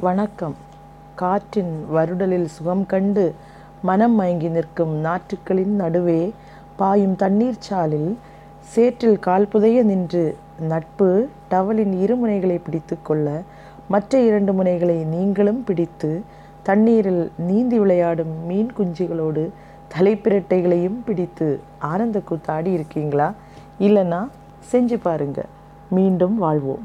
வணக்கம். காற்றின் வருடலில் சுகம் கண்டு மனம் மயங்கி நிற்கும் நாற்றுக்களின் நடுவே பாயும் தண்ணீர் சாலில் சேற்றில் கால் புதைய நின்று நட்பு டவலின் இரு முனைகளை பிடித்து கொள்ள மற்ற இரண்டு முனைகளை நீங்களும் பிடித்து தண்ணீரில் நீந்தி விளையாடும் மீன் குஞ்சுகளோடு தலைப்பிரட்டைகளையும் பிடித்து ஆனந்த கூத்தாடி இருக்கீங்களா? இல்லைன்னா செஞ்சு பாருங்க. மீண்டும் வாழ்வோம்.